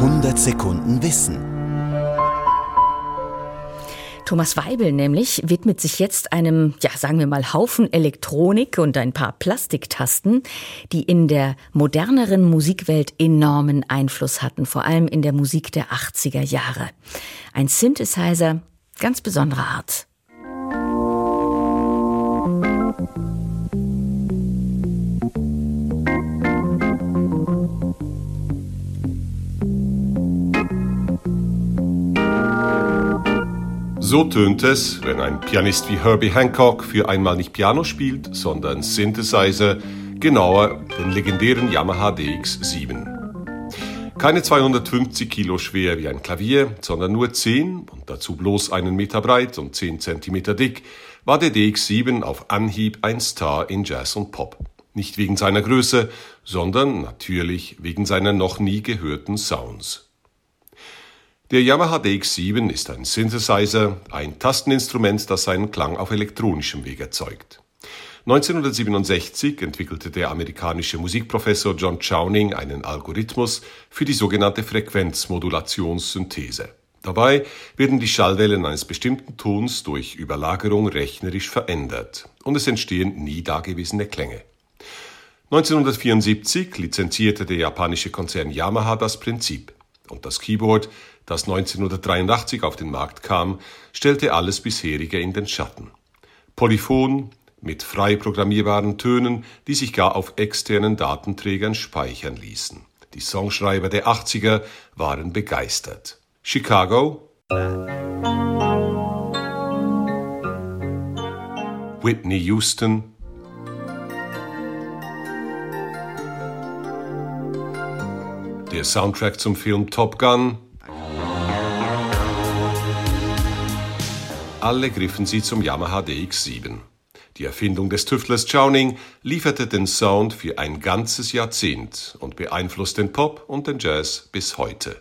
100 Sekunden Wissen. Thomas Weibel nämlich widmet sich jetzt einem, ja, sagen wir mal, Haufen Elektronik und ein paar Plastiktasten, die in der moderneren Musikwelt enormen Einfluss hatten, vor allem in der Musik der 80er Jahre. Ein Synthesizer ganz besonderer Art. So tönt es, wenn ein Pianist wie Herbie Hancock für einmal nicht Piano spielt, sondern Synthesizer, genauer den legendären Yamaha DX7. Keine 250 Kilo schwer wie ein Klavier, sondern nur 10 und dazu bloß einen Meter breit und 10 Zentimeter dick, war der DX7 auf Anhieb ein Star in Jazz und Pop. Nicht wegen seiner Größe, sondern natürlich wegen seiner noch nie gehörten Sounds. Der Yamaha DX7 ist ein Synthesizer, ein Tasteninstrument, das seinen Klang auf elektronischem Weg erzeugt. 1967 entwickelte der amerikanische Musikprofessor John Chowning einen Algorithmus für die sogenannte Frequenzmodulationssynthese. Dabei werden die Schallwellen eines bestimmten Tons durch Überlagerung rechnerisch verändert und es entstehen nie dagewesene Klänge. 1974 lizenzierte der japanische Konzern Yamaha das Prinzip und das Keyboard das 1983 auf den Markt kam, stellte alles bisherige in den Schatten. Polyphon mit frei programmierbaren Tönen, die sich gar auf externen Datenträgern speichern ließen. Die Songschreiber der 80er waren begeistert. Chicago Whitney Houston Der Soundtrack zum Film Top Gun Alle griffen sie zum Yamaha DX7. Die Erfindung des Tüftlers Chowning lieferte den Sound für ein ganzes Jahrzehnt und beeinflusst den Pop und den Jazz bis heute.